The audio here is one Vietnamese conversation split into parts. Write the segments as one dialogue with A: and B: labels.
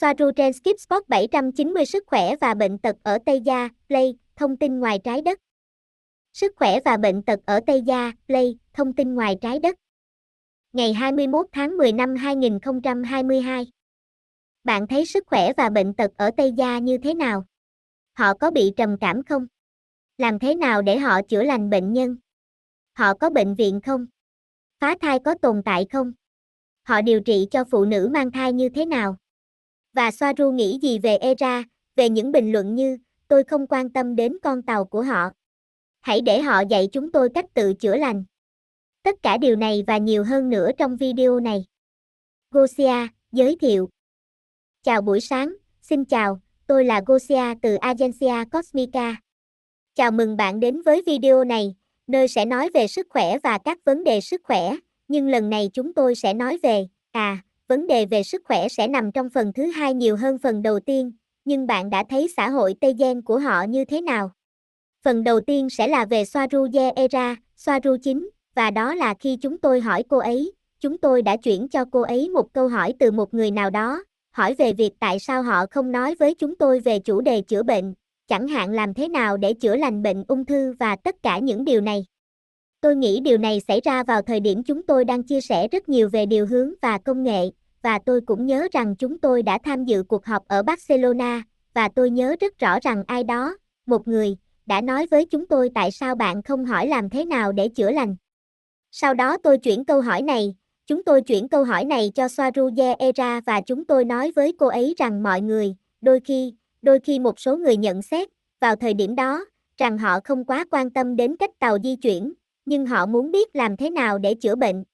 A: Soaru trên Skip Spot 790 Sức khỏe và bệnh tật ở Tây Gia, Play, thông tin ngoài trái đất. Sức khỏe và bệnh tật ở Tây Gia, Play, thông tin ngoài trái đất. Ngày 21 tháng 10 năm 2022. Bạn thấy sức khỏe và bệnh tật ở Tây Gia như thế nào? Họ có bị trầm cảm không? Làm thế nào để họ chữa lành bệnh nhân? Họ có bệnh viện không? Phá thai có tồn tại không? Họ điều trị cho phụ nữ mang thai như thế nào? Và Soaru nghĩ gì về ERA, về những bình luận như, tôi không quan tâm đến con tàu của họ. Hãy để họ dạy chúng tôi cách tự chữa lành. Tất cả điều này và nhiều hơn nữa trong video này. Gosia, giới thiệu. Chào buổi sáng, xin chào, tôi là Gosia từ Agencia Cosmica. Chào mừng bạn đến với video này, nơi sẽ nói về sức khỏe và các vấn đề sức khỏe, nhưng lần này chúng tôi sẽ nói về, à, vấn đề về sức khỏe sẽ nằm trong phần thứ hai nhiều hơn phần đầu tiên, nhưng bạn đã thấy xã hội Tây Gen của họ như thế nào? Phần đầu tiên sẽ là về Soaru Ye Era, Soaru 9, và đó là khi chúng tôi hỏi cô ấy, chúng tôi đã chuyển cho cô ấy một câu hỏi từ một người nào đó, hỏi về việc tại sao họ không nói với chúng tôi về chủ đề chữa bệnh, chẳng hạn làm thế nào để chữa lành bệnh ung thư và tất cả những điều này. Tôi nghĩ điều này xảy ra vào thời điểm chúng tôi đang chia sẻ rất nhiều về điều hướng và công nghệ, và tôi cũng nhớ rằng chúng tôi đã tham dự cuộc họp ở Barcelona, và tôi nhớ rất rõ rằng ai đó, một người, đã nói với chúng tôi tại sao bạn không hỏi làm thế nào để chữa lành. Sau đó tôi chuyển câu hỏi này, chúng tôi chuyển câu hỏi này cho Soaruye Era và chúng tôi nói với cô ấy rằng mọi người, đôi khi, đôi khi một số người nhận xét, vào thời điểm đó, rằng họ không quá quan tâm đến cách tàu di chuyển, nhưng họ muốn biết làm thế nào để chữa bệnh.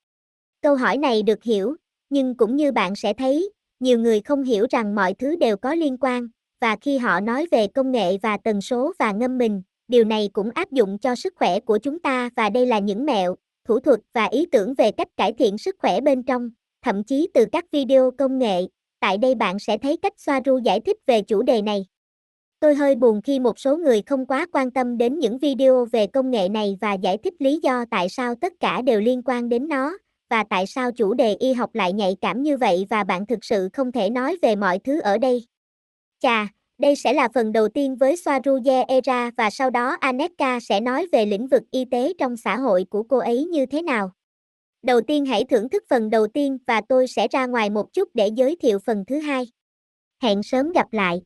A: Câu hỏi này được hiểu, nhưng cũng như bạn sẽ thấy, nhiều người không hiểu rằng mọi thứ đều có liên quan, và khi họ nói về công nghệ và tần số và ngâm mình, điều này cũng áp dụng cho sức khỏe của chúng ta và đây là những mẹo, thủ thuật và ý tưởng về cách cải thiện sức khỏe bên trong, thậm chí từ các video công nghệ. Tại đây bạn sẽ thấy cách Soaru giải thích về chủ đề này. Tôi hơi buồn khi một số người không quá quan tâm đến những video về công nghệ này và giải thích lý do tại sao tất cả đều liên quan đến nó, và tại sao chủ đề y học lại nhạy cảm như vậy và bạn thực sự không thể nói về mọi thứ ở đây. Chà, đây sẽ là phần đầu tiên với Swaruye Era và sau đó Aneka sẽ nói về lĩnh vực y tế trong xã hội của cô ấy như thế nào. Đầu tiên hãy thưởng thức phần đầu tiên và tôi sẽ ra ngoài một chút để giới thiệu phần thứ hai. Hẹn sớm gặp lại.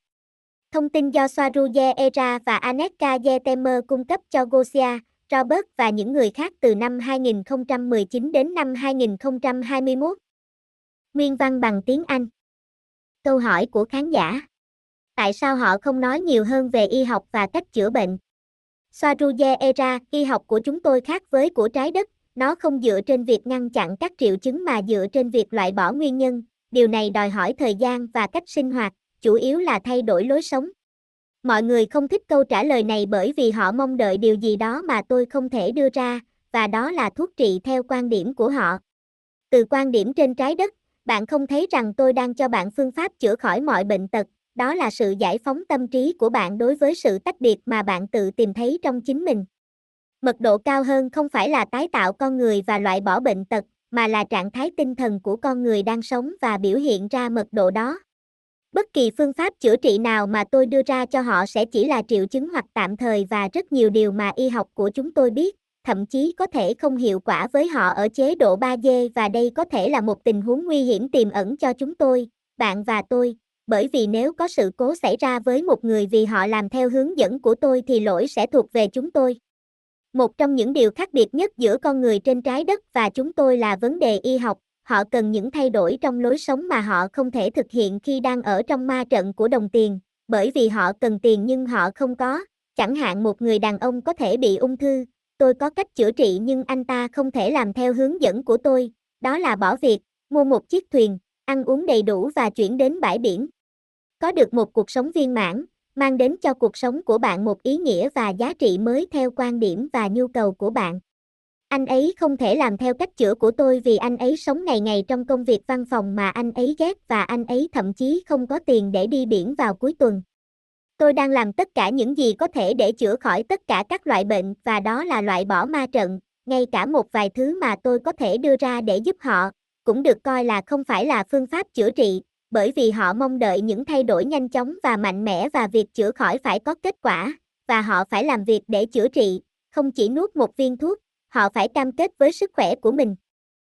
A: Thông tin do Swaruye Era và Aneka Yetemer cung cấp cho Gosia, Robert và những người khác từ năm 2019 đến năm 2021. Nguyên văn bằng tiếng Anh. Câu hỏi của khán giả tại sao họ không nói nhiều hơn về y học và cách chữa bệnh. Soaruye Era, y học của chúng tôi khác với của trái đất, nó không dựa trên việc ngăn chặn các triệu chứng mà dựa trên việc loại bỏ nguyên nhân, điều này đòi hỏi thời gian và cách sinh hoạt, chủ yếu là thay đổi lối sống. Mọi người không thích câu trả lời này bởi vì họ mong đợi điều gì đó mà tôi không thể đưa ra, và đó là thuốc trị theo quan điểm của họ. Từ quan điểm trên trái đất, bạn không thấy rằng tôi đang cho bạn phương pháp chữa khỏi mọi bệnh tật, đó là sự giải phóng tâm trí của bạn đối với sự tách biệt mà bạn tự tìm thấy trong chính mình. Mật độ cao hơn không phải là tái tạo con người và loại bỏ bệnh tật, mà là trạng thái tinh thần của con người đang sống và biểu hiện ra mật độ đó. Bất kỳ phương pháp chữa trị nào mà tôi đưa ra cho họ sẽ chỉ là triệu chứng hoặc tạm thời và rất nhiều điều mà y học của chúng tôi biết, thậm chí có thể không hiệu quả với họ ở chế độ 3D và đây có thể là một tình huống nguy hiểm tiềm ẩn cho chúng tôi, bạn và tôi, bởi vì nếu có sự cố xảy ra với một người vì họ làm theo hướng dẫn của tôi thì lỗi sẽ thuộc về chúng tôi. Một trong những điều khác biệt nhất giữa con người trên trái đất và chúng tôi là vấn đề y học, họ cần những thay đổi trong lối sống mà họ không thể thực hiện khi đang ở trong ma trận của đồng tiền, bởi vì họ cần tiền nhưng họ không có, chẳng hạn một người đàn ông có thể bị ung thư, tôi có cách chữa trị nhưng anh ta không thể làm theo hướng dẫn của tôi, đó là bỏ việc, mua một chiếc thuyền, ăn uống đầy đủ và chuyển đến bãi biển. Có được một cuộc sống viên mãn, mang đến cho cuộc sống của bạn một ý nghĩa và giá trị mới theo quan điểm và nhu cầu của bạn. Anh ấy không thể làm theo cách chữa của tôi vì anh ấy sống ngày ngày trong công việc văn phòng mà anh ấy ghét và anh ấy thậm chí không có tiền để đi biển vào cuối tuần. Tôi đang làm tất cả những gì có thể để chữa khỏi tất cả các loại bệnh và đó là loại bỏ ma trận, ngay cả một vài thứ mà tôi có thể đưa ra để giúp họ, cũng được coi là không phải là phương pháp chữa trị, bởi vì họ mong đợi những thay đổi nhanh chóng và mạnh mẽ và việc chữa khỏi phải có kết quả, và họ phải làm việc để chữa trị, không chỉ nuốt một viên thuốc, họ phải cam kết với sức khỏe của mình.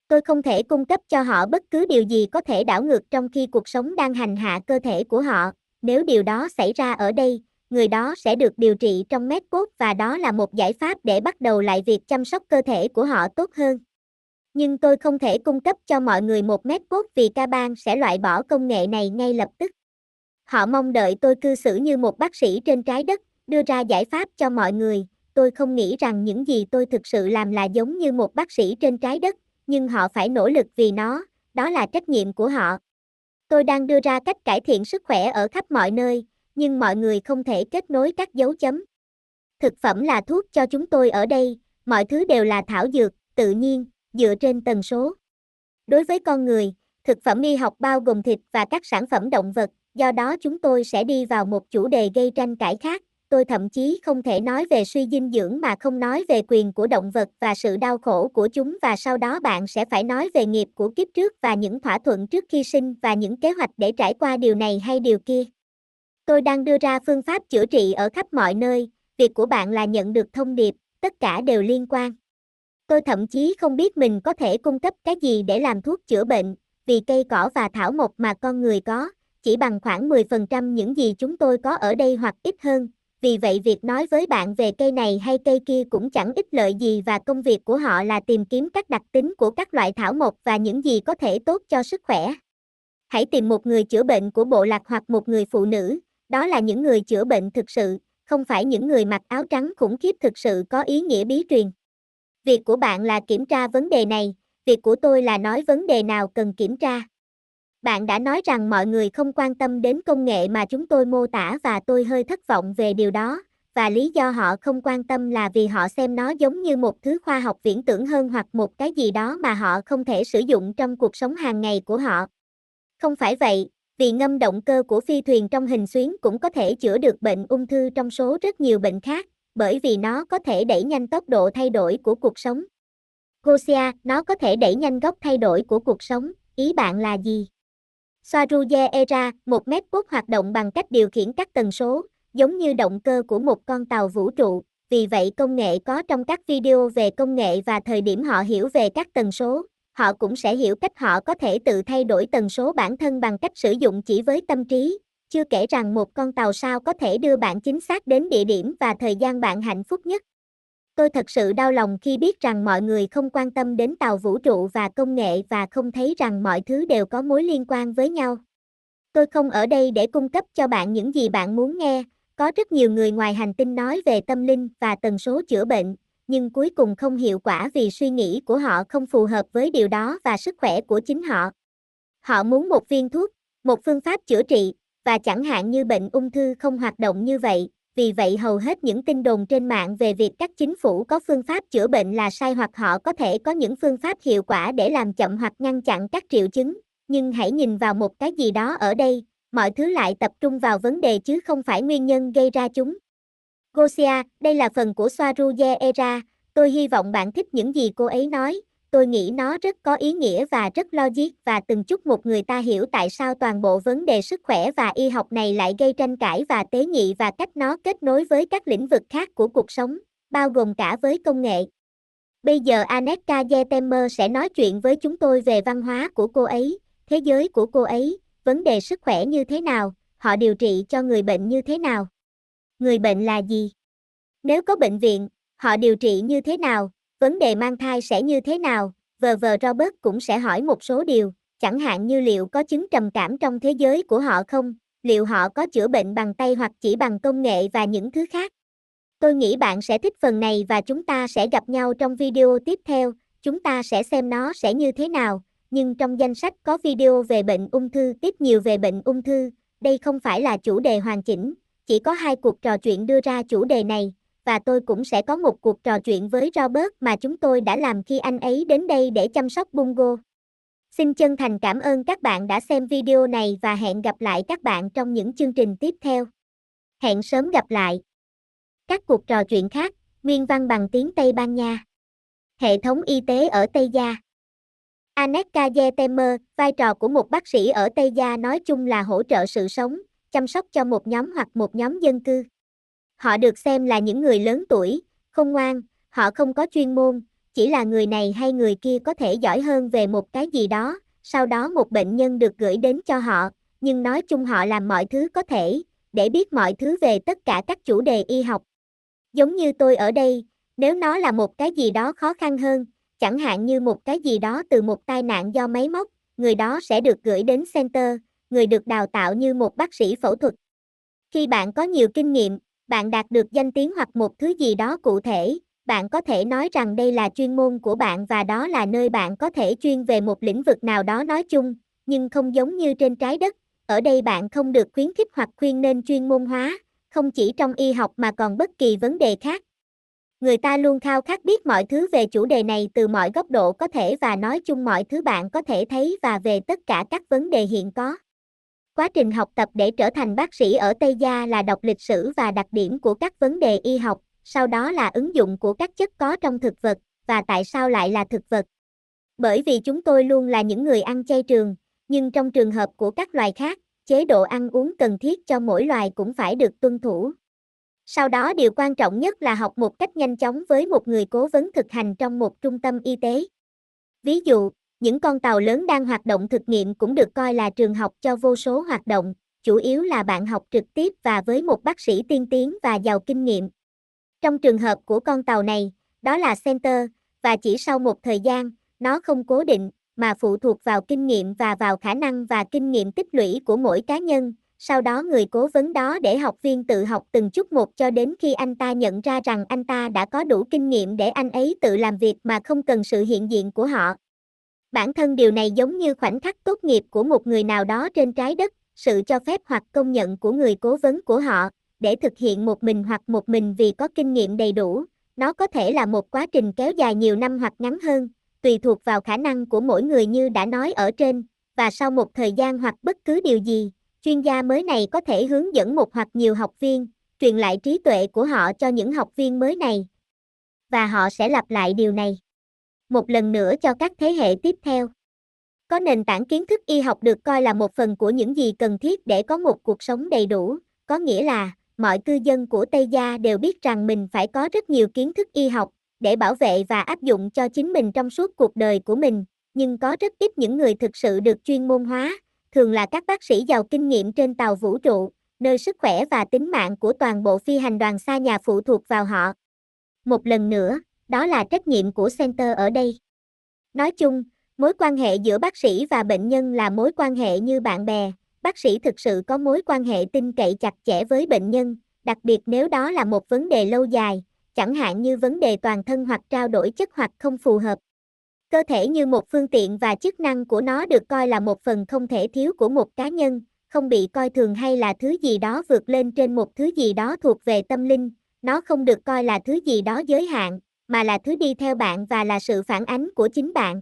A: Tôi không thể cung cấp cho họ bất cứ điều gì có thể đảo ngược trong khi cuộc sống đang hành hạ cơ thể của họ. Nếu điều đó xảy ra ở đây, người đó sẽ được điều trị trong mét cốt và đó là một giải pháp để bắt đầu lại việc chăm sóc cơ thể của họ tốt hơn. Nhưng tôi không thể cung cấp cho mọi người một mét cốt vì ca bang sẽ loại bỏ công nghệ này ngay lập tức. Họ mong đợi tôi cư xử như một bác sĩ trên trái đất, đưa ra giải pháp cho mọi người. Tôi không nghĩ rằng những gì tôi thực sự làm là giống như một bác sĩ trên trái đất, nhưng họ phải nỗ lực vì nó, đó là trách nhiệm của họ. Tôi đang đưa ra cách cải thiện sức khỏe ở khắp mọi nơi, nhưng mọi người không thể kết nối các dấu chấm. Thực phẩm là thuốc cho chúng tôi ở đây, mọi thứ đều là thảo dược, tự nhiên, dựa trên tần số. Đối với con người, thực phẩm y học bao gồm thịt và các sản phẩm động vật, do đó chúng tôi sẽ đi vào một chủ đề gây tranh cãi khác. Tôi thậm chí không thể nói về suy dinh dưỡng mà không nói về quyền của động vật và sự đau khổ của chúng và sau đó bạn sẽ phải nói về nghiệp của kiếp trước và những thỏa thuận trước khi sinh và những kế hoạch để trải qua điều này hay điều kia. Tôi đang đưa ra phương pháp chữa trị ở khắp mọi nơi, việc của bạn là nhận được thông điệp, tất cả đều liên quan. Tôi thậm chí không biết mình có thể cung cấp cái gì để làm thuốc chữa bệnh, vì cây cỏ và thảo mộc mà con người có, chỉ bằng khoảng 10% những gì chúng tôi có ở đây hoặc ít hơn. Vì vậy việc nói với bạn về cây này hay cây kia cũng chẳng ích lợi gì và công việc của họ là tìm kiếm các đặc tính của các loại thảo mộc và những gì có thể tốt cho sức khỏe. Hãy tìm một người chữa bệnh của bộ lạc hoặc một người phụ nữ, đó là những người chữa bệnh thực sự, không phải những người mặc áo trắng khủng khiếp thực sự có ý nghĩa bí truyền. Việc của bạn là kiểm tra vấn đề này, việc của tôi là nói vấn đề nào cần kiểm tra. Bạn đã nói rằng mọi người không quan tâm đến công nghệ mà chúng tôi mô tả và tôi hơi thất vọng về điều đó, và lý do họ không quan tâm là vì họ xem nó giống như một thứ khoa học viễn tưởng hơn hoặc một cái gì đó mà họ không thể sử dụng trong cuộc sống hàng ngày của họ. Không phải vậy, vì ngâm động cơ của phi thuyền trong hình xuyến cũng có thể chữa được bệnh ung thư trong số rất nhiều bệnh khác, bởi vì nó có thể đẩy nhanh tốc độ thay đổi của cuộc sống. Gosia, nó có thể đẩy nhanh góc thay đổi của cuộc sống, ý bạn là gì? Soaruye Era, một mét quốc hoạt động bằng cách điều khiển các tần số, giống như động cơ của một con tàu vũ trụ, vì vậy công nghệ có trong các video về công nghệ và thời điểm họ hiểu về các tần số, họ cũng sẽ hiểu cách họ có thể tự thay đổi tần số bản thân bằng cách sử dụng chỉ với tâm trí, chưa kể rằng một con tàu sao có thể đưa bạn chính xác đến địa điểm và thời gian bạn hạnh phúc nhất. Tôi thật sự đau lòng khi biết rằng mọi người không quan tâm đến tàu vũ trụ và công nghệ và không thấy rằng mọi thứ đều có mối liên quan với nhau. Tôi không ở đây để cung cấp cho bạn những gì bạn muốn nghe, có rất nhiều người ngoài hành tinh nói về tâm linh và tần số chữa bệnh, nhưng cuối cùng không hiệu quả vì suy nghĩ của họ không phù hợp với điều đó và sức khỏe của chính họ. Họ muốn một viên thuốc, một phương pháp chữa trị, và chẳng hạn như bệnh ung thư không hoạt động như vậy, vì vậy hầu hết những tin đồn trên mạng về việc các chính phủ có phương pháp chữa bệnh là sai hoặc họ có thể có những phương pháp hiệu quả để làm chậm hoặc ngăn chặn các triệu chứng, nhưng hãy nhìn vào một cái gì đó ở đây, mọi thứ lại tập trung vào vấn đề chứ không phải nguyên nhân gây ra chúng. Gosia, đây là phần của Soaruye Era, tôi hy vọng bạn thích những gì cô ấy nói, tôi nghĩ nó rất có ý nghĩa và rất logic và từng chút một người ta hiểu tại sao toàn bộ vấn đề sức khỏe và y học này lại gây tranh cãi và tế nhị và cách nó kết nối với các lĩnh vực khác của cuộc sống, bao gồm cả với công nghệ. Bây giờ Aneka Yetemer sẽ nói chuyện với chúng tôi về văn hóa của cô ấy, thế giới của cô ấy, vấn đề sức khỏe như thế nào, họ điều trị cho người bệnh như thế nào. Người bệnh là gì? Nếu có bệnh viện, họ điều trị như thế nào, vấn đề mang thai sẽ như thế nào, vờ vờ Robert cũng sẽ hỏi một số điều, chẳng hạn như liệu có chứng trầm cảm trong thế giới của họ không, liệu họ có chữa bệnh bằng tay hoặc chỉ bằng công nghệ và những thứ khác. Tôi nghĩ bạn sẽ thích phần này và chúng ta sẽ gặp nhau trong video tiếp theo, chúng ta sẽ xem nó sẽ như thế nào, nhưng trong danh sách có video về bệnh ung thư tiếp nhiều về bệnh ung thư, đây không phải là chủ đề hoàn chỉnh, chỉ có hai cuộc trò chuyện đưa ra chủ đề này, và tôi cũng sẽ có một cuộc trò chuyện với Robert mà chúng tôi đã làm khi anh ấy đến đây để chăm sóc Bungo. Xin chân thành cảm ơn các bạn đã xem video này và hẹn gặp lại các bạn trong những chương trình tiếp theo. Hẹn sớm gặp lại. Các cuộc trò chuyện khác, nguyên văn bằng tiếng Tây Ban Nha. Hệ thống y tế ở Tây Gia. Aneka Yetemer, vai trò của một bác sĩ ở Tây Gia nói chung là hỗ trợ sự sống, chăm sóc cho một nhóm hoặc một nhóm dân cư. Họ được xem là những người lớn tuổi, không ngoan, họ không có chuyên môn, chỉ là người này hay người kia có thể giỏi hơn về một cái gì đó, sau đó một bệnh nhân được gửi đến cho họ, nhưng nói chung họ làm mọi thứ có thể, để biết mọi thứ về tất cả các chủ đề y học. Giống như tôi ở đây, nếu nó là một cái gì đó khó khăn hơn, chẳng hạn như một cái gì đó từ một tai nạn do máy móc, người đó sẽ được gửi đến center, người được đào tạo như một bác sĩ phẫu thuật. Khi bạn có nhiều kinh nghiệm, bạn đạt được danh tiếng hoặc một thứ gì đó cụ thể, bạn có thể nói rằng đây là chuyên môn của bạn và đó là nơi bạn có thể chuyên về một lĩnh vực nào đó nói chung, nhưng không giống như trên trái đất, ở đây bạn không được khuyến khích hoặc khuyên nên chuyên môn hóa, không chỉ trong y học mà còn bất kỳ vấn đề khác. Người ta luôn khao khát biết mọi thứ về chủ đề này từ mọi góc độ có thể và nói chung mọi thứ bạn có thể thấy và về tất cả các vấn đề hiện có. Quá trình học tập để trở thành bác sĩ ở Tây Gia là đọc lịch sử và đặc điểm của các vấn đề y học, sau đó là ứng dụng của các chất có trong thực vật, và tại sao lại là thực vật. Bởi vì chúng tôi luôn là những người ăn chay trường, nhưng trong trường hợp của các loài khác, chế độ ăn uống cần thiết cho mỗi loài cũng phải được tuân thủ. Sau đó điều quan trọng nhất là học một cách nhanh chóng với một người cố vấn thực hành trong một trung tâm y tế. Ví dụ, những con tàu lớn đang hoạt động thực nghiệm cũng được coi là trường học cho vô số hoạt động, chủ yếu là bạn học trực tiếp và với một bác sĩ tiên tiến và giàu kinh nghiệm. Trong trường hợp của con tàu này, đó là center, và chỉ sau một thời gian, nó không cố định, mà phụ thuộc vào kinh nghiệm và vào khả năng và kinh nghiệm tích lũy của mỗi cá nhân. Sau đó người cố vấn đó để học viên tự học từng chút một cho đến khi anh ta nhận ra rằng anh ta đã có đủ kinh nghiệm để anh ấy tự làm việc mà không cần sự hiện diện của họ. Bản thân điều này giống như khoảnh khắc tốt nghiệp của một người nào đó trên trái đất, sự cho phép hoặc công nhận của người cố vấn của họ, để thực hiện một mình hoặc một mình vì có kinh nghiệm đầy đủ. Nó có thể là một quá trình kéo dài nhiều năm hoặc ngắn hơn, tùy thuộc vào khả năng của mỗi người như đã nói ở trên, và sau một thời gian hoặc bất cứ điều gì, chuyên gia mới này có thể hướng dẫn một hoặc nhiều học viên, truyền lại trí tuệ của họ cho những học viên mới này. Và họ sẽ lặp lại điều này một lần nữa cho các thế hệ tiếp theo. Có nền tảng kiến thức y học được coi là một phần của những gì cần thiết để có một cuộc sống đầy đủ, có nghĩa là mọi cư dân của Tây Gia đều biết rằng mình phải có rất nhiều kiến thức y học để bảo vệ và áp dụng cho chính mình trong suốt cuộc đời của mình, nhưng có rất ít những người thực sự được chuyên môn hóa, thường là các bác sĩ giàu kinh nghiệm trên tàu vũ trụ, nơi sức khỏe và tính mạng của toàn bộ phi hành đoàn xa nhà phụ thuộc vào họ. Một lần nữa, đó là trách nhiệm của center ở đây. Nói chung, mối quan hệ giữa bác sĩ và bệnh nhân là mối quan hệ như bạn bè, bác sĩ thực sự có mối quan hệ tin cậy chặt chẽ với bệnh nhân, đặc biệt nếu đó là một vấn đề lâu dài, chẳng hạn như vấn đề toàn thân hoặc trao đổi chất hoặc không phù hợp. Cơ thể như một phương tiện và chức năng của nó được coi là một phần không thể thiếu của một cá nhân, không bị coi thường hay là thứ gì đó vượt lên trên một thứ gì đó thuộc về tâm linh, nó không được coi là thứ gì đó giới hạn, mà là thứ đi theo bạn và là sự phản ánh của chính bạn.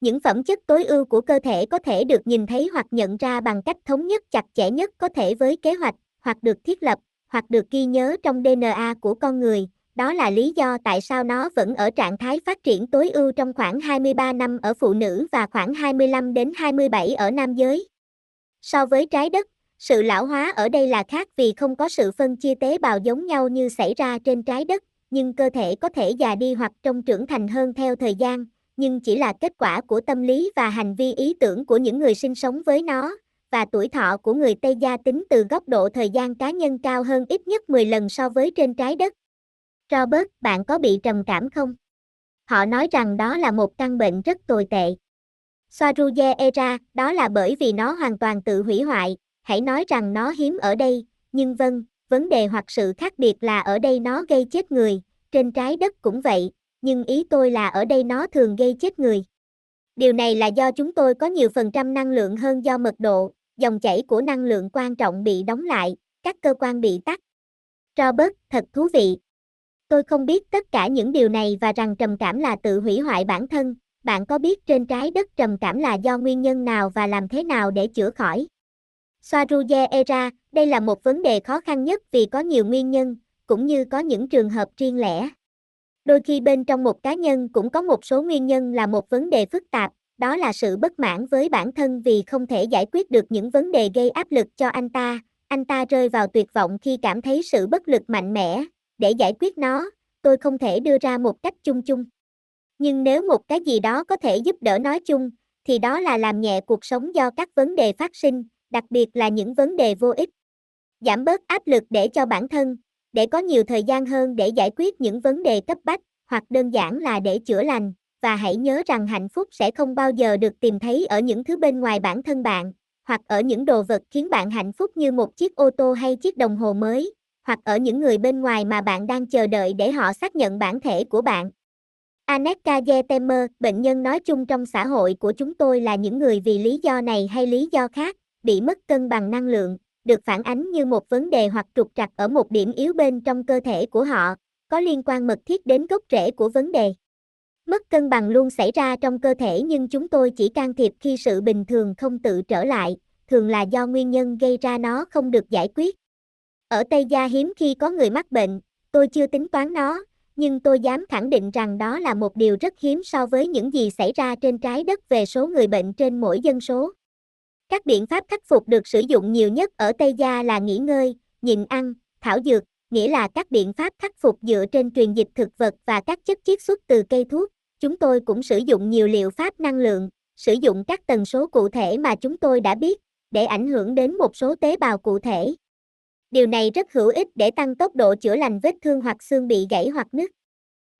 A: Những phẩm chất tối ưu của cơ thể có thể được nhìn thấy hoặc nhận ra bằng cách thống nhất chặt chẽ nhất có thể với kế hoạch, hoặc được thiết lập, hoặc được ghi nhớ trong DNA của con người. Đó là lý do tại sao nó vẫn ở trạng thái phát triển tối ưu trong khoảng 23 năm ở phụ nữ và khoảng 25 đến 27 ở nam giới. So với trái đất, sự lão hóa ở đây là khác vì không có sự phân chia tế bào giống nhau như xảy ra trên trái đất nhưng cơ thể có thể già đi hoặc trông trưởng thành hơn theo thời gian, nhưng chỉ là kết quả của tâm lý và hành vi ý tưởng của những người sinh sống với nó, và tuổi thọ của người Tây Gia tính từ góc độ thời gian cá nhân cao hơn ít nhất 10 lần so với trên trái đất. Robert, bạn có bị trầm cảm không? Họ nói rằng đó là một căn bệnh rất tồi tệ. Soaruye Era, đó là bởi vì nó hoàn toàn tự hủy hoại, hãy nói rằng nó hiếm ở đây, nhưng vâng, vấn đề hoặc sự khác biệt là ở đây nó gây chết người, trên trái đất cũng vậy, nhưng ý tôi là ở đây nó thường gây chết người. Điều này là do chúng tôi có nhiều phần trăm năng lượng hơn do mật độ, dòng chảy của năng lượng quan trọng bị đóng lại, các cơ quan bị tắt. Robert, thật thú vị. Tôi không biết tất cả những điều này và rằng trầm cảm là tự hủy hoại bản thân. Bạn có biết trên trái đất trầm cảm là do nguyên nhân nào và làm thế nào để chữa khỏi? Soaruje Era, đây là một vấn đề khó khăn nhất vì có nhiều nguyên nhân, cũng như có những trường hợp riêng lẻ. Đôi khi bên trong một cá nhân cũng có một số nguyên nhân là một vấn đề phức tạp, đó là sự bất mãn với bản thân vì không thể giải quyết được những vấn đề gây áp lực cho anh ta, anh ta rơi vào tuyệt vọng khi cảm thấy sự bất lực mạnh mẽ, để giải quyết nó, tôi không thể đưa ra một cách chung chung. Nhưng nếu một cái gì đó có thể giúp đỡ nói chung, thì đó là làm nhẹ cuộc sống do các vấn đề phát sinh, đặc biệt là những vấn đề vô ích. Giảm bớt áp lực để cho bản thân, để có nhiều thời gian hơn để giải quyết những vấn đề cấp bách, hoặc đơn giản là để chữa lành, và hãy nhớ rằng hạnh phúc sẽ không bao giờ được tìm thấy ở những thứ bên ngoài bản thân bạn, hoặc ở những đồ vật khiến bạn hạnh phúc như một chiếc ô tô hay chiếc đồng hồ mới, hoặc ở những người bên ngoài mà bạn đang chờ đợi để họ xác nhận bản thể của bạn. Aneka Yetemer, bệnh nhân nói chung trong xã hội của chúng tôi là những người vì lý do này hay lý do khác, bị mất cân bằng năng lượng, được phản ánh như một vấn đề hoặc trục trặc ở một điểm yếu bên trong cơ thể của họ, có liên quan mật thiết đến gốc rễ của vấn đề. Mất cân bằng luôn xảy ra trong cơ thể nhưng chúng tôi chỉ can thiệp khi sự bình thường không tự trở lại, thường là do nguyên nhân gây ra nó không được giải quyết. Ở Tây Gia hiếm khi có người mắc bệnh, tôi chưa tính toán nó, nhưng tôi dám khẳng định rằng đó là một điều rất hiếm so với những gì xảy ra trên trái đất về số người bệnh trên mỗi dân số. Các biện pháp khắc phục được sử dụng nhiều nhất ở Tây Gia là nghỉ ngơi, nhịn ăn, thảo dược, nghĩa là các biện pháp khắc phục dựa trên truyền dịch thực vật và các chất chiết xuất từ cây thuốc. Chúng tôi cũng sử dụng nhiều liệu pháp năng lượng, sử dụng các tần số cụ thể mà chúng tôi đã biết, để ảnh hưởng đến một số tế bào cụ thể. Điều này rất hữu ích để tăng tốc độ chữa lành vết thương hoặc xương bị gãy hoặc nứt.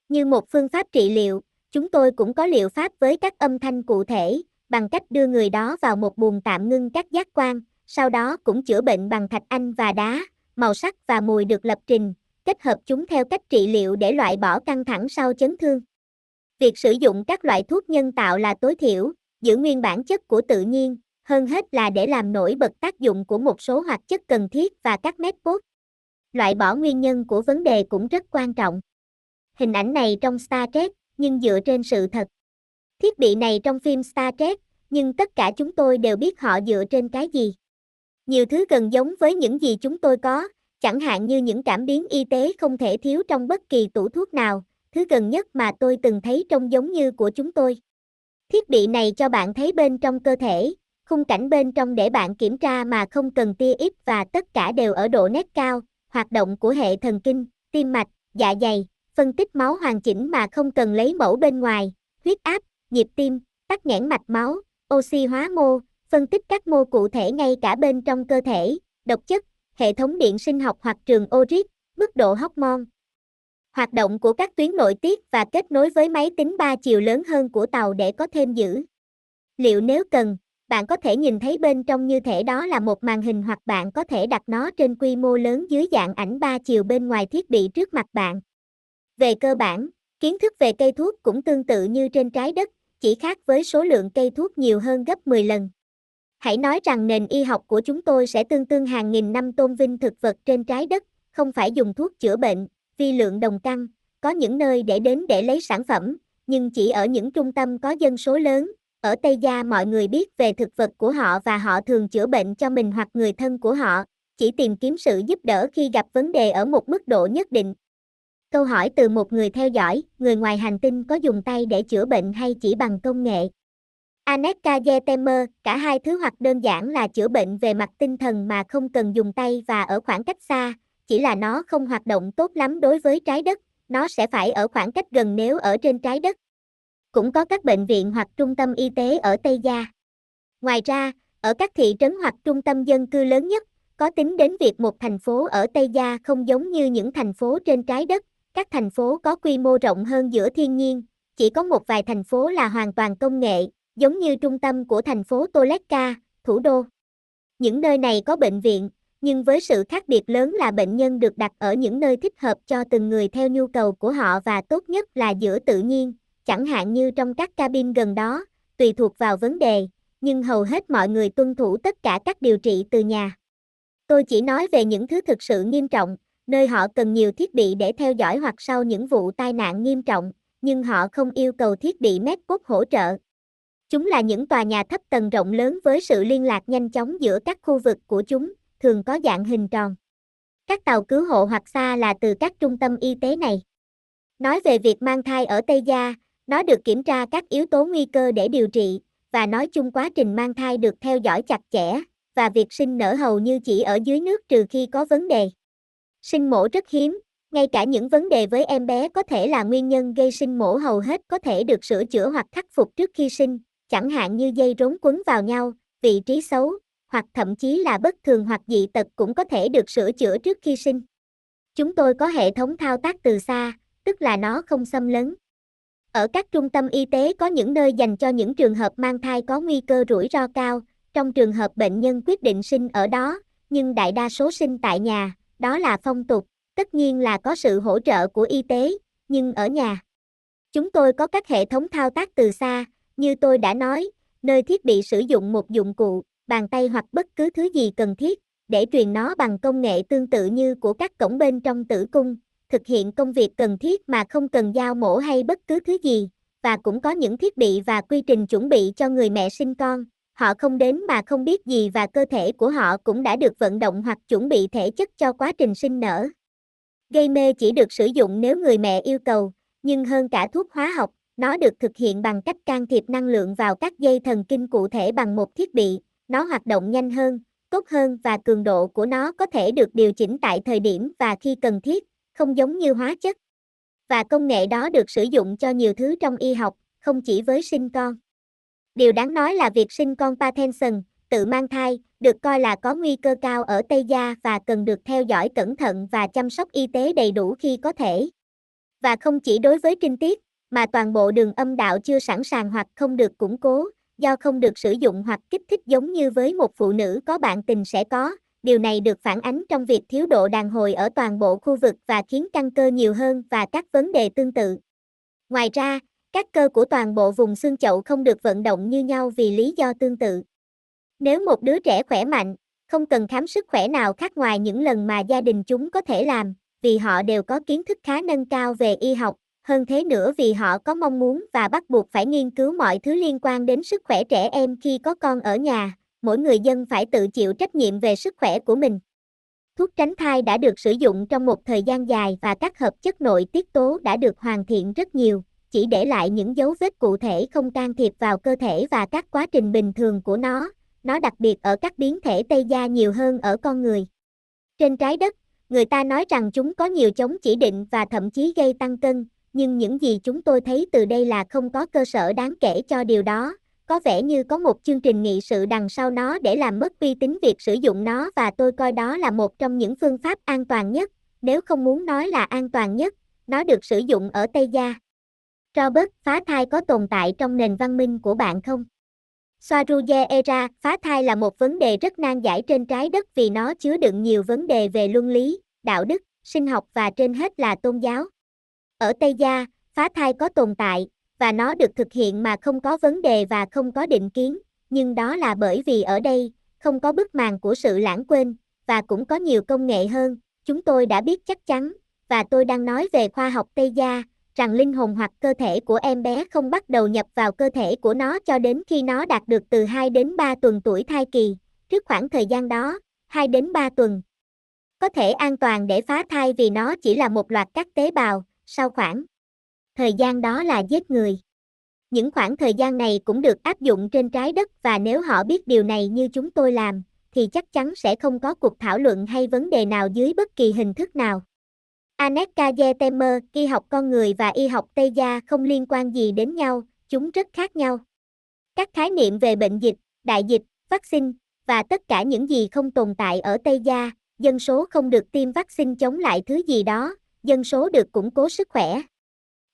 A: Như một phương pháp trị liệu, chúng tôi cũng có liệu pháp với các âm thanh cụ thể, bằng cách đưa người đó vào một buồng tạm ngưng các giác quan, sau đó cũng chữa bệnh bằng thạch anh và đá, màu sắc và mùi được lập trình, kết hợp chúng theo cách trị liệu để loại bỏ căng thẳng sau chấn thương. Việc sử dụng các loại thuốc nhân tạo là tối thiểu, giữ nguyên bản chất của tự nhiên, hơn hết là để làm nổi bật tác dụng của một số hoạt chất cần thiết và các mét cốt. Loại bỏ nguyên nhân của vấn đề cũng rất quan trọng. Hình ảnh này trong Star Trek, nhưng dựa trên sự thật. Thiết bị này trong phim Star Trek, nhưng tất cả chúng tôi đều biết họ dựa trên cái gì. Nhiều thứ gần giống với những gì chúng tôi có, chẳng hạn như những cảm biến y tế không thể thiếu trong bất kỳ tủ thuốc nào, thứ gần nhất mà tôi từng thấy trông giống như của chúng tôi. Thiết bị này cho bạn thấy bên trong cơ thể, khung cảnh bên trong để bạn kiểm tra mà không cần tia ít và tất cả đều ở độ nét cao, hoạt động của hệ thần kinh, tim mạch, dạ dày, phân tích máu hoàn chỉnh mà không cần lấy mẫu bên ngoài, huyết áp, nhịp tim, tắc nghẽn mạch máu, oxy hóa mô, phân tích các mô cụ thể ngay cả bên trong cơ thể, độc chất, hệ thống điện sinh học hoặc trường ORIC, mức độ hormone. Hoạt động của các tuyến nội tiết và kết nối với máy tính ba chiều lớn hơn của tàu để có thêm dữ. Liệu nếu cần, bạn có thể nhìn thấy bên trong như thể đó là một màn hình hoặc bạn có thể đặt nó trên quy mô lớn dưới dạng ảnh ba chiều bên ngoài thiết bị trước mặt bạn. Về cơ bản, kiến thức về cây thuốc cũng tương tự như trên trái đất, chỉ khác với số lượng cây thuốc nhiều hơn gấp 10 lần. Hãy nói rằng nền y học của chúng tôi sẽ tương tương hàng nghìn năm tôn vinh thực vật trên trái đất, không phải dùng thuốc chữa bệnh, vi lượng đồng căn, có những nơi để đến để lấy sản phẩm, nhưng chỉ ở những trung tâm có dân số lớn. Ở Tây Gia mọi người biết về thực vật của họ và họ thường chữa bệnh cho mình hoặc người thân của họ, chỉ tìm kiếm sự giúp đỡ khi gặp vấn đề ở một mức độ nhất định. Câu hỏi từ một người theo dõi, người ngoài hành tinh có dùng tay để chữa bệnh hay chỉ bằng công nghệ? Aneka Yetemer, cả hai thứ hoặc đơn giản là chữa bệnh về mặt tinh thần mà không cần dùng tay và ở khoảng cách xa, chỉ là nó không hoạt động tốt lắm đối với trái đất, nó sẽ phải ở khoảng cách gần nếu ở trên trái đất. Cũng có các bệnh viện hoặc trung tâm y tế ở Tây Gia. Ngoài ra, ở các thị trấn hoặc trung tâm dân cư lớn nhất, có tính đến việc một thành phố ở Tây Gia không giống như những thành phố trên trái đất, các thành phố có quy mô rộng hơn giữa thiên nhiên, chỉ có một vài thành phố là hoàn toàn công nghệ, giống như trung tâm của thành phố Toleka, thủ đô. Những nơi này có bệnh viện, nhưng với sự khác biệt lớn là bệnh nhân được đặt ở những nơi thích hợp cho từng người theo nhu cầu của họ và tốt nhất là giữa tự nhiên, chẳng hạn như trong các cabin gần đó, tùy thuộc vào vấn đề, nhưng hầu hết mọi người tuân thủ tất cả các điều trị từ nhà. Tôi chỉ nói về những thứ thực sự nghiêm trọng, nơi họ cần nhiều thiết bị để theo dõi hoặc sau những vụ tai nạn nghiêm trọng, nhưng họ không yêu cầu thiết bị MedBot hỗ trợ. Chúng là những tòa nhà thấp tầng rộng lớn với sự liên lạc nhanh chóng giữa các khu vực của chúng, thường có dạng hình tròn. Các tàu cứu hộ hoặc xa là từ các trung tâm y tế này. Nói về việc mang thai ở Tây Gia, nó được kiểm tra các yếu tố nguy cơ để điều trị, và nói chung quá trình mang thai được theo dõi chặt chẽ, và việc sinh nở hầu như chỉ ở dưới nước trừ khi có vấn đề. Sinh mổ rất hiếm, ngay cả những vấn đề với em bé có thể là nguyên nhân gây sinh mổ hầu hết có thể được sửa chữa hoặc khắc phục trước khi sinh, chẳng hạn như dây rốn quấn vào nhau, vị trí xấu, hoặc thậm chí là bất thường hoặc dị tật cũng có thể được sửa chữa trước khi sinh. Chúng tôi có hệ thống thao tác từ xa, tức là nó không xâm lấn. Ở các trung tâm y tế có những nơi dành cho những trường hợp mang thai có nguy cơ rủi ro cao, trong trường hợp bệnh nhân quyết định sinh ở đó, nhưng đại đa số sinh tại nhà, đó là phong tục, tất nhiên là có sự hỗ trợ của y tế, nhưng ở nhà. Chúng tôi có các hệ thống thao tác từ xa, như tôi đã nói, nơi thiết bị sử dụng một dụng cụ, bàn tay hoặc bất cứ thứ gì cần thiết, để truyền nó bằng công nghệ tương tự như của các cổng bên trong tử cung, thực hiện công việc cần thiết mà không cần dao mổ hay bất cứ thứ gì, và cũng có những thiết bị và quy trình chuẩn bị cho người mẹ sinh con. Họ không đến mà không biết gì và cơ thể của họ cũng đã được vận động hoặc chuẩn bị thể chất cho quá trình sinh nở. Gây mê chỉ được sử dụng nếu người mẹ yêu cầu, nhưng hơn cả thuốc hóa học, nó được thực hiện bằng cách can thiệp năng lượng vào các dây thần kinh cụ thể bằng một thiết bị, nó hoạt động nhanh hơn, tốt hơn và cường độ của nó có thể được điều chỉnh tại thời điểm và khi cần thiết, không giống như hóa chất. Và công nghệ đó được sử dụng cho nhiều thứ trong y học, không chỉ với sinh con. Điều đáng nói là việc sinh con Patterson, tự mang thai, được coi là có nguy cơ cao ở Tây Gia và cần được theo dõi cẩn thận và chăm sóc y tế đầy đủ khi có thể. Và không chỉ đối với trinh tiết, mà toàn bộ đường âm đạo chưa sẵn sàng hoặc không được củng cố, do không được sử dụng hoặc kích thích giống như với một phụ nữ có bạn tình sẽ có. Điều này được phản ánh trong việc thiếu độ đàn hồi ở toàn bộ khu vực và khiến căng cơ nhiều hơn và các vấn đề tương tự. Ngoài ra, các cơ của toàn bộ vùng xương chậu không được vận động như nhau vì lý do tương tự. Nếu một đứa trẻ khỏe mạnh, không cần khám sức khỏe nào khác ngoài những lần mà gia đình chúng có thể làm, vì họ đều có kiến thức khá nâng cao về y học, hơn thế nữa vì họ có mong muốn và bắt buộc phải nghiên cứu mọi thứ liên quan đến sức khỏe trẻ em khi có con ở nhà, mỗi người dân phải tự chịu trách nhiệm về sức khỏe của mình. Thuốc tránh thai đã được sử dụng trong một thời gian dài và các hợp chất nội tiết tố đã được hoàn thiện rất nhiều, chỉ để lại những dấu vết cụ thể không can thiệp vào cơ thể và các quá trình bình thường của nó, nó đặc biệt ở các biến thể Tây Gia nhiều hơn ở con người. Trên trái đất, người ta nói rằng chúng có nhiều chống chỉ định và thậm chí gây tăng cân, nhưng những gì chúng tôi thấy từ đây là không có cơ sở đáng kể cho điều đó. Có vẻ như có một chương trình nghị sự đằng sau nó để làm mất uy tín việc sử dụng nó và tôi coi đó là một trong những phương pháp an toàn nhất, nếu không muốn nói là an toàn nhất, nó được sử dụng ở Tây Gia. Robert, phá thai có tồn tại trong nền văn minh của bạn không? Soaruje Era, phá thai là một vấn đề rất nan giải trên trái đất vì nó chứa đựng nhiều vấn đề về luân lý, đạo đức, sinh học và trên hết là tôn giáo. Ở Tây Gia, phá thai có tồn tại, và nó được thực hiện mà không có vấn đề và không có định kiến, nhưng đó là bởi vì ở đây, không có bức màn của sự lãng quên, và cũng có nhiều công nghệ hơn, chúng tôi đã biết chắc chắn, và tôi đang nói về khoa học Tây Gia, rằng linh hồn hoặc cơ thể của em bé không bắt đầu nhập vào cơ thể của nó cho đến khi nó đạt được từ 2 đến 3 tuần tuổi thai kỳ, trước khoảng thời gian đó, 2 đến 3 tuần. Có thể an toàn để phá thai vì nó chỉ là một loạt các tế bào, sau khoảng thời gian đó là giết người. Những khoảng thời gian này cũng được áp dụng trên trái đất và nếu họ biết điều này như chúng tôi làm, thì chắc chắn sẽ không có cuộc thảo luận hay vấn đề nào dưới bất kỳ hình thức nào. Aneka Yetemer, y học con người và y học Tây Gia không liên quan gì đến nhau, chúng rất khác nhau. Các khái niệm về bệnh dịch, đại dịch, vaccine, và tất cả những gì không tồn tại ở Tây Gia, dân số không được tiêm vaccine chống lại thứ gì đó, dân số được củng cố sức khỏe.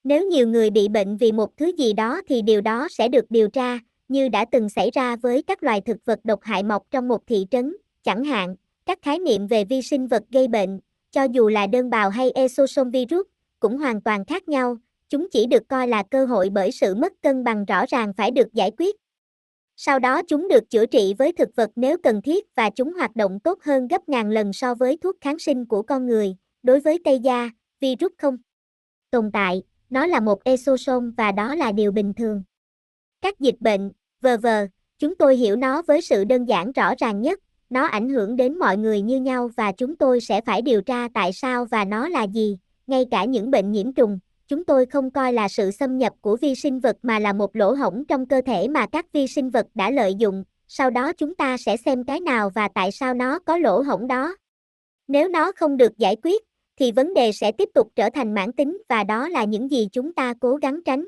A: Nếu nhiều người bị bệnh vì một thứ gì đó thì điều đó sẽ được điều tra, như đã từng xảy ra với các loài thực vật độc hại mọc trong một thị trấn, chẳng hạn, các khái niệm về vi sinh vật gây bệnh, cho dù là đơn bào hay exosome virus, cũng hoàn toàn khác nhau, chúng chỉ được coi là cơ hội bởi sự mất cân bằng rõ ràng phải được giải quyết. Sau đó chúng được chữa trị với thực vật nếu cần thiết và chúng hoạt động tốt hơn gấp ngàn lần so với thuốc kháng sinh của con người. Đối với Tây da, virus không tồn tại, nó là một exosome và đó là điều bình thường. Các dịch bệnh, vờ vờ, chúng tôi hiểu nó với sự đơn giản rõ ràng nhất, nó ảnh hưởng đến mọi người như nhau và chúng tôi sẽ phải điều tra tại sao và nó là gì, ngay cả những bệnh nhiễm trùng, chúng tôi không coi là sự xâm nhập của vi sinh vật mà là một lỗ hổng trong cơ thể mà các vi sinh vật đã lợi dụng, sau đó chúng ta sẽ xem cái nào và tại sao nó có lỗ hổng đó. Nếu nó không được giải quyết, thì vấn đề sẽ tiếp tục trở thành mãn tính và đó là những gì chúng ta cố gắng tránh.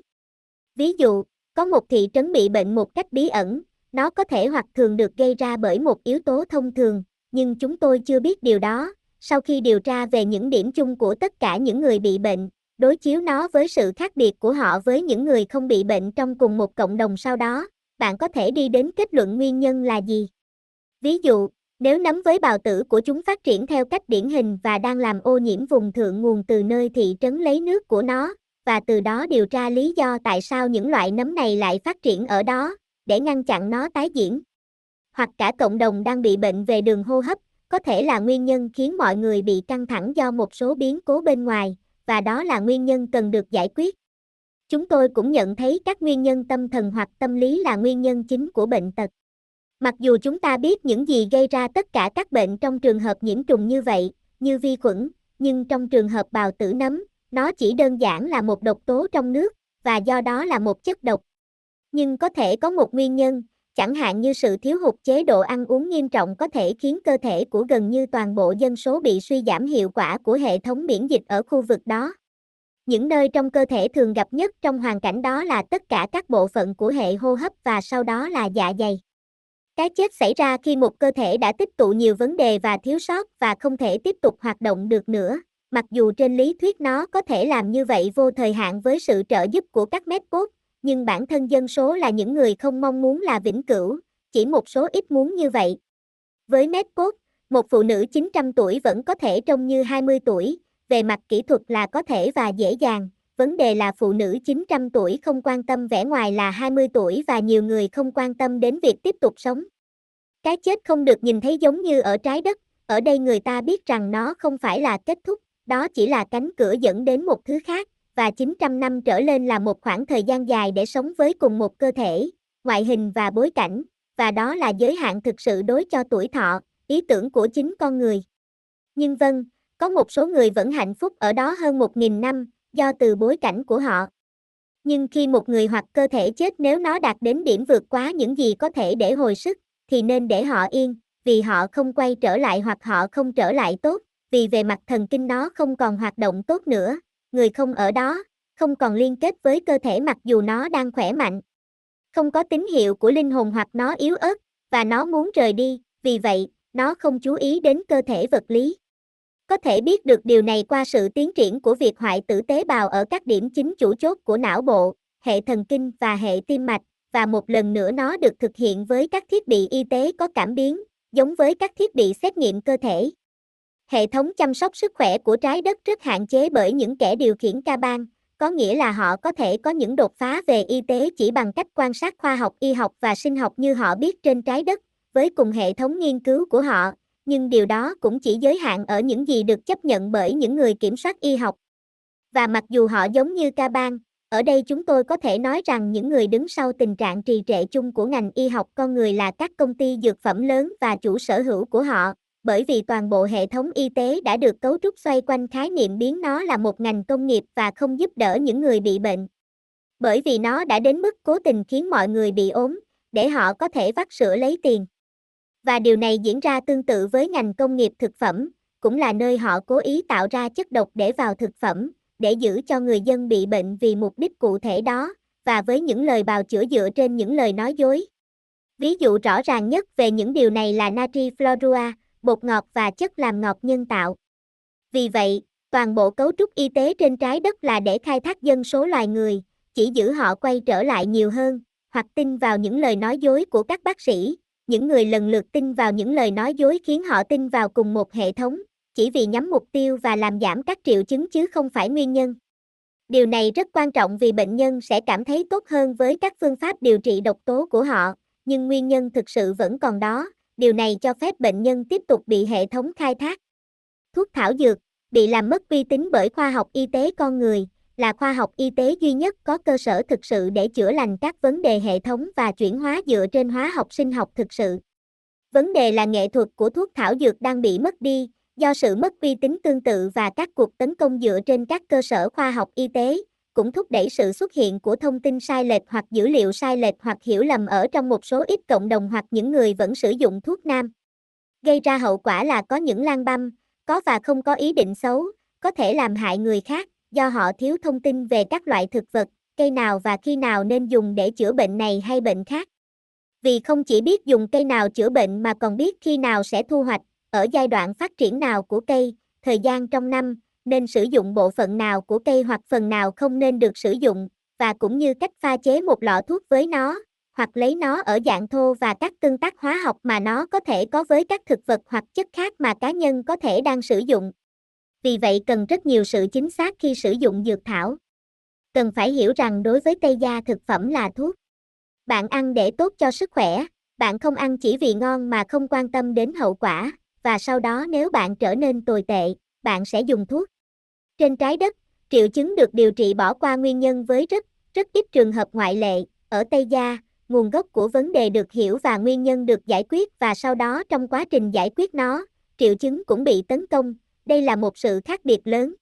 A: Ví dụ, có một thị trấn bị bệnh một cách bí ẩn, nó có thể hoặc thường được gây ra bởi một yếu tố thông thường, nhưng chúng tôi chưa biết điều đó. Sau khi điều tra về những điểm chung của tất cả những người bị bệnh, đối chiếu nó với sự khác biệt của họ với những người không bị bệnh trong cùng một cộng đồng sau đó, bạn có thể đi đến kết luận nguyên nhân là gì. Ví dụ, nếu nấm với bào tử của chúng phát triển theo cách điển hình và đang làm ô nhiễm vùng thượng nguồn từ nơi thị trấn lấy nước của nó, và từ đó điều tra lý do tại sao những loại nấm này lại phát triển ở đó, để ngăn chặn nó tái diễn. Hoặc cả cộng đồng đang bị bệnh về đường hô hấp, có thể là nguyên nhân khiến mọi người bị căng thẳng do một số biến cố bên ngoài, và đó là nguyên nhân cần được giải quyết. Chúng tôi cũng nhận thấy các nguyên nhân tâm thần hoặc tâm lý là nguyên nhân chính của bệnh tật. Mặc dù chúng ta biết những gì gây ra tất cả các bệnh trong trường hợp nhiễm trùng như vậy, như vi khuẩn, nhưng trong trường hợp bào tử nấm, nó chỉ đơn giản là một độc tố trong nước, và do đó là một chất độc. Nhưng có thể có một nguyên nhân, chẳng hạn như sự thiếu hụt chế độ ăn uống nghiêm trọng có thể khiến cơ thể của gần như toàn bộ dân số bị suy giảm hiệu quả của hệ thống miễn dịch ở khu vực đó. Những nơi trong cơ thể thường gặp nhất trong hoàn cảnh đó là tất cả các bộ phận của hệ hô hấp và sau đó là dạ dày. Cái chết xảy ra khi một cơ thể đã tích tụ nhiều vấn đề và thiếu sót và không thể tiếp tục hoạt động được nữa. Mặc dù trên lý thuyết nó có thể làm như vậy vô thời hạn với sự trợ giúp của các medcode, nhưng bản thân dân số là những người không mong muốn là vĩnh cửu, chỉ một số ít muốn như vậy. Với Medpod, một phụ nữ 900 tuổi vẫn có thể trông như 20 tuổi, về mặt kỹ thuật là có thể và dễ dàng, vấn đề là phụ nữ 900 tuổi không quan tâm vẻ ngoài là 20 tuổi và nhiều người không quan tâm đến việc tiếp tục sống. Cái chết không được nhìn thấy giống như ở trái đất, ở đây người ta biết rằng nó không phải là kết thúc, đó chỉ là cánh cửa dẫn đến một thứ khác, và 900 năm trở lên là một khoảng thời gian dài để sống với cùng một cơ thể, ngoại hình và bối cảnh, và đó là giới hạn thực sự đối cho tuổi thọ, ý tưởng của chính con người. Nhưng vâng, có một số người vẫn hạnh phúc ở đó hơn 1.000 năm, do từ bối cảnh của họ. Nhưng khi một người hoặc cơ thể chết nếu nó đạt đến điểm vượt quá những gì có thể để hồi sức, thì nên để họ yên, vì họ không quay trở lại hoặc họ không trở lại tốt, vì về mặt thần kinh nó không còn hoạt động tốt nữa, người không ở đó, không còn liên kết với cơ thể mặc dù nó đang khỏe mạnh. Không có tín hiệu của linh hồn hoặc nó yếu ớt, và nó muốn rời đi, vì vậy, nó không chú ý đến cơ thể vật lý. Có thể biết được điều này qua sự tiến triển của việc hoại tử tế bào ở các điểm chính chủ chốt của não bộ, hệ thần kinh và hệ tim mạch, và một lần nữa nó được thực hiện với các thiết bị y tế có cảm biến, giống với các thiết bị xét nghiệm cơ thể. Hệ thống chăm sóc sức khỏe của trái đất rất hạn chế bởi những kẻ điều khiển ca bang, có nghĩa là họ có thể có những đột phá về y tế chỉ bằng cách quan sát khoa học y học và sinh học như họ biết trên trái đất, với cùng hệ thống nghiên cứu của họ, nhưng điều đó cũng chỉ giới hạn ở những gì được chấp nhận bởi những người kiểm soát y học. Và mặc dù họ giống như ca bang, ở đây chúng tôi có thể nói rằng những người đứng sau tình trạng trì trệ chung của ngành y học con người là các công ty dược phẩm lớn và chủ sở hữu của họ, bởi vì toàn bộ hệ thống y tế đã được cấu trúc xoay quanh khái niệm biến nó là một ngành công nghiệp và không giúp đỡ những người bị bệnh. Bởi vì nó đã đến mức cố tình khiến mọi người bị ốm, để họ có thể vắt sữa lấy tiền. Và điều này diễn ra tương tự với ngành công nghiệp thực phẩm, cũng là nơi họ cố ý tạo ra chất độc để vào thực phẩm, để giữ cho người dân bị bệnh vì mục đích cụ thể đó, và với những lời bào chữa dựa trên những lời nói dối. Ví dụ rõ ràng nhất về những điều này là natri fluorua, bột ngọt và chất làm ngọt nhân tạo. Vì vậy, toàn bộ cấu trúc y tế trên trái đất là để khai thác dân số loài người, chỉ giữ họ quay trở lại nhiều hơn, hoặc tin vào những lời nói dối của các bác sĩ. Những người lần lượt tin vào những lời nói dối khiến họ tin vào cùng một hệ thống, chỉ vì nhắm mục tiêu và làm giảm các triệu chứng chứ không phải nguyên nhân. Điều này rất quan trọng vì bệnh nhân sẽ cảm thấy tốt hơn với các phương pháp điều trị độc tố của họ, nhưng nguyên nhân thực sự vẫn còn đó, điều này cho phép bệnh nhân tiếp tục bị hệ thống khai thác. Thuốc thảo dược bị làm mất uy tín bởi khoa học y tế con người, là khoa học y tế duy nhất có cơ sở thực sự để chữa lành các vấn đề hệ thống và chuyển hóa dựa trên hóa học sinh học thực sự. Vấn đề là nghệ thuật của thuốc thảo dược đang bị mất đi, do sự mất uy tín tương tự và các cuộc tấn công dựa trên các cơ sở khoa học y tế, cũng thúc đẩy sự xuất hiện của thông tin sai lệch hoặc dữ liệu sai lệch hoặc hiểu lầm ở trong một số ít cộng đồng hoặc những người vẫn sử dụng thuốc nam. Gây ra hậu quả là có những lan băm, có và không có ý định xấu, có thể làm hại người khác, do họ thiếu thông tin về các loại thực vật, cây nào và khi nào nên dùng để chữa bệnh này hay bệnh khác. Vì không chỉ biết dùng cây nào chữa bệnh mà còn biết khi nào sẽ thu hoạch, ở giai đoạn phát triển nào của cây, thời gian trong năm, nên sử dụng bộ phận nào của cây hoặc phần nào không nên được sử dụng, và cũng như cách pha chế một lọ thuốc với nó, hoặc lấy nó ở dạng thô và các tương tác hóa học mà nó có thể có với các thực vật hoặc chất khác mà cá nhân có thể đang sử dụng. Vì vậy cần rất nhiều sự chính xác khi sử dụng dược thảo. Cần phải hiểu rằng đối với tây gia thực phẩm là thuốc. Bạn ăn để tốt cho sức khỏe, bạn không ăn chỉ vì ngon mà không quan tâm đến hậu quả, và sau đó nếu bạn trở nên tồi tệ, bạn sẽ dùng thuốc. Trên trái đất, triệu chứng được điều trị bỏ qua nguyên nhân với rất, rất ít trường hợp ngoại lệ. Ở Tây Gia, nguồn gốc của vấn đề được hiểu và nguyên nhân được giải quyết và sau đó trong quá trình giải quyết nó, triệu chứng cũng bị tấn công. Đây là một sự khác biệt lớn.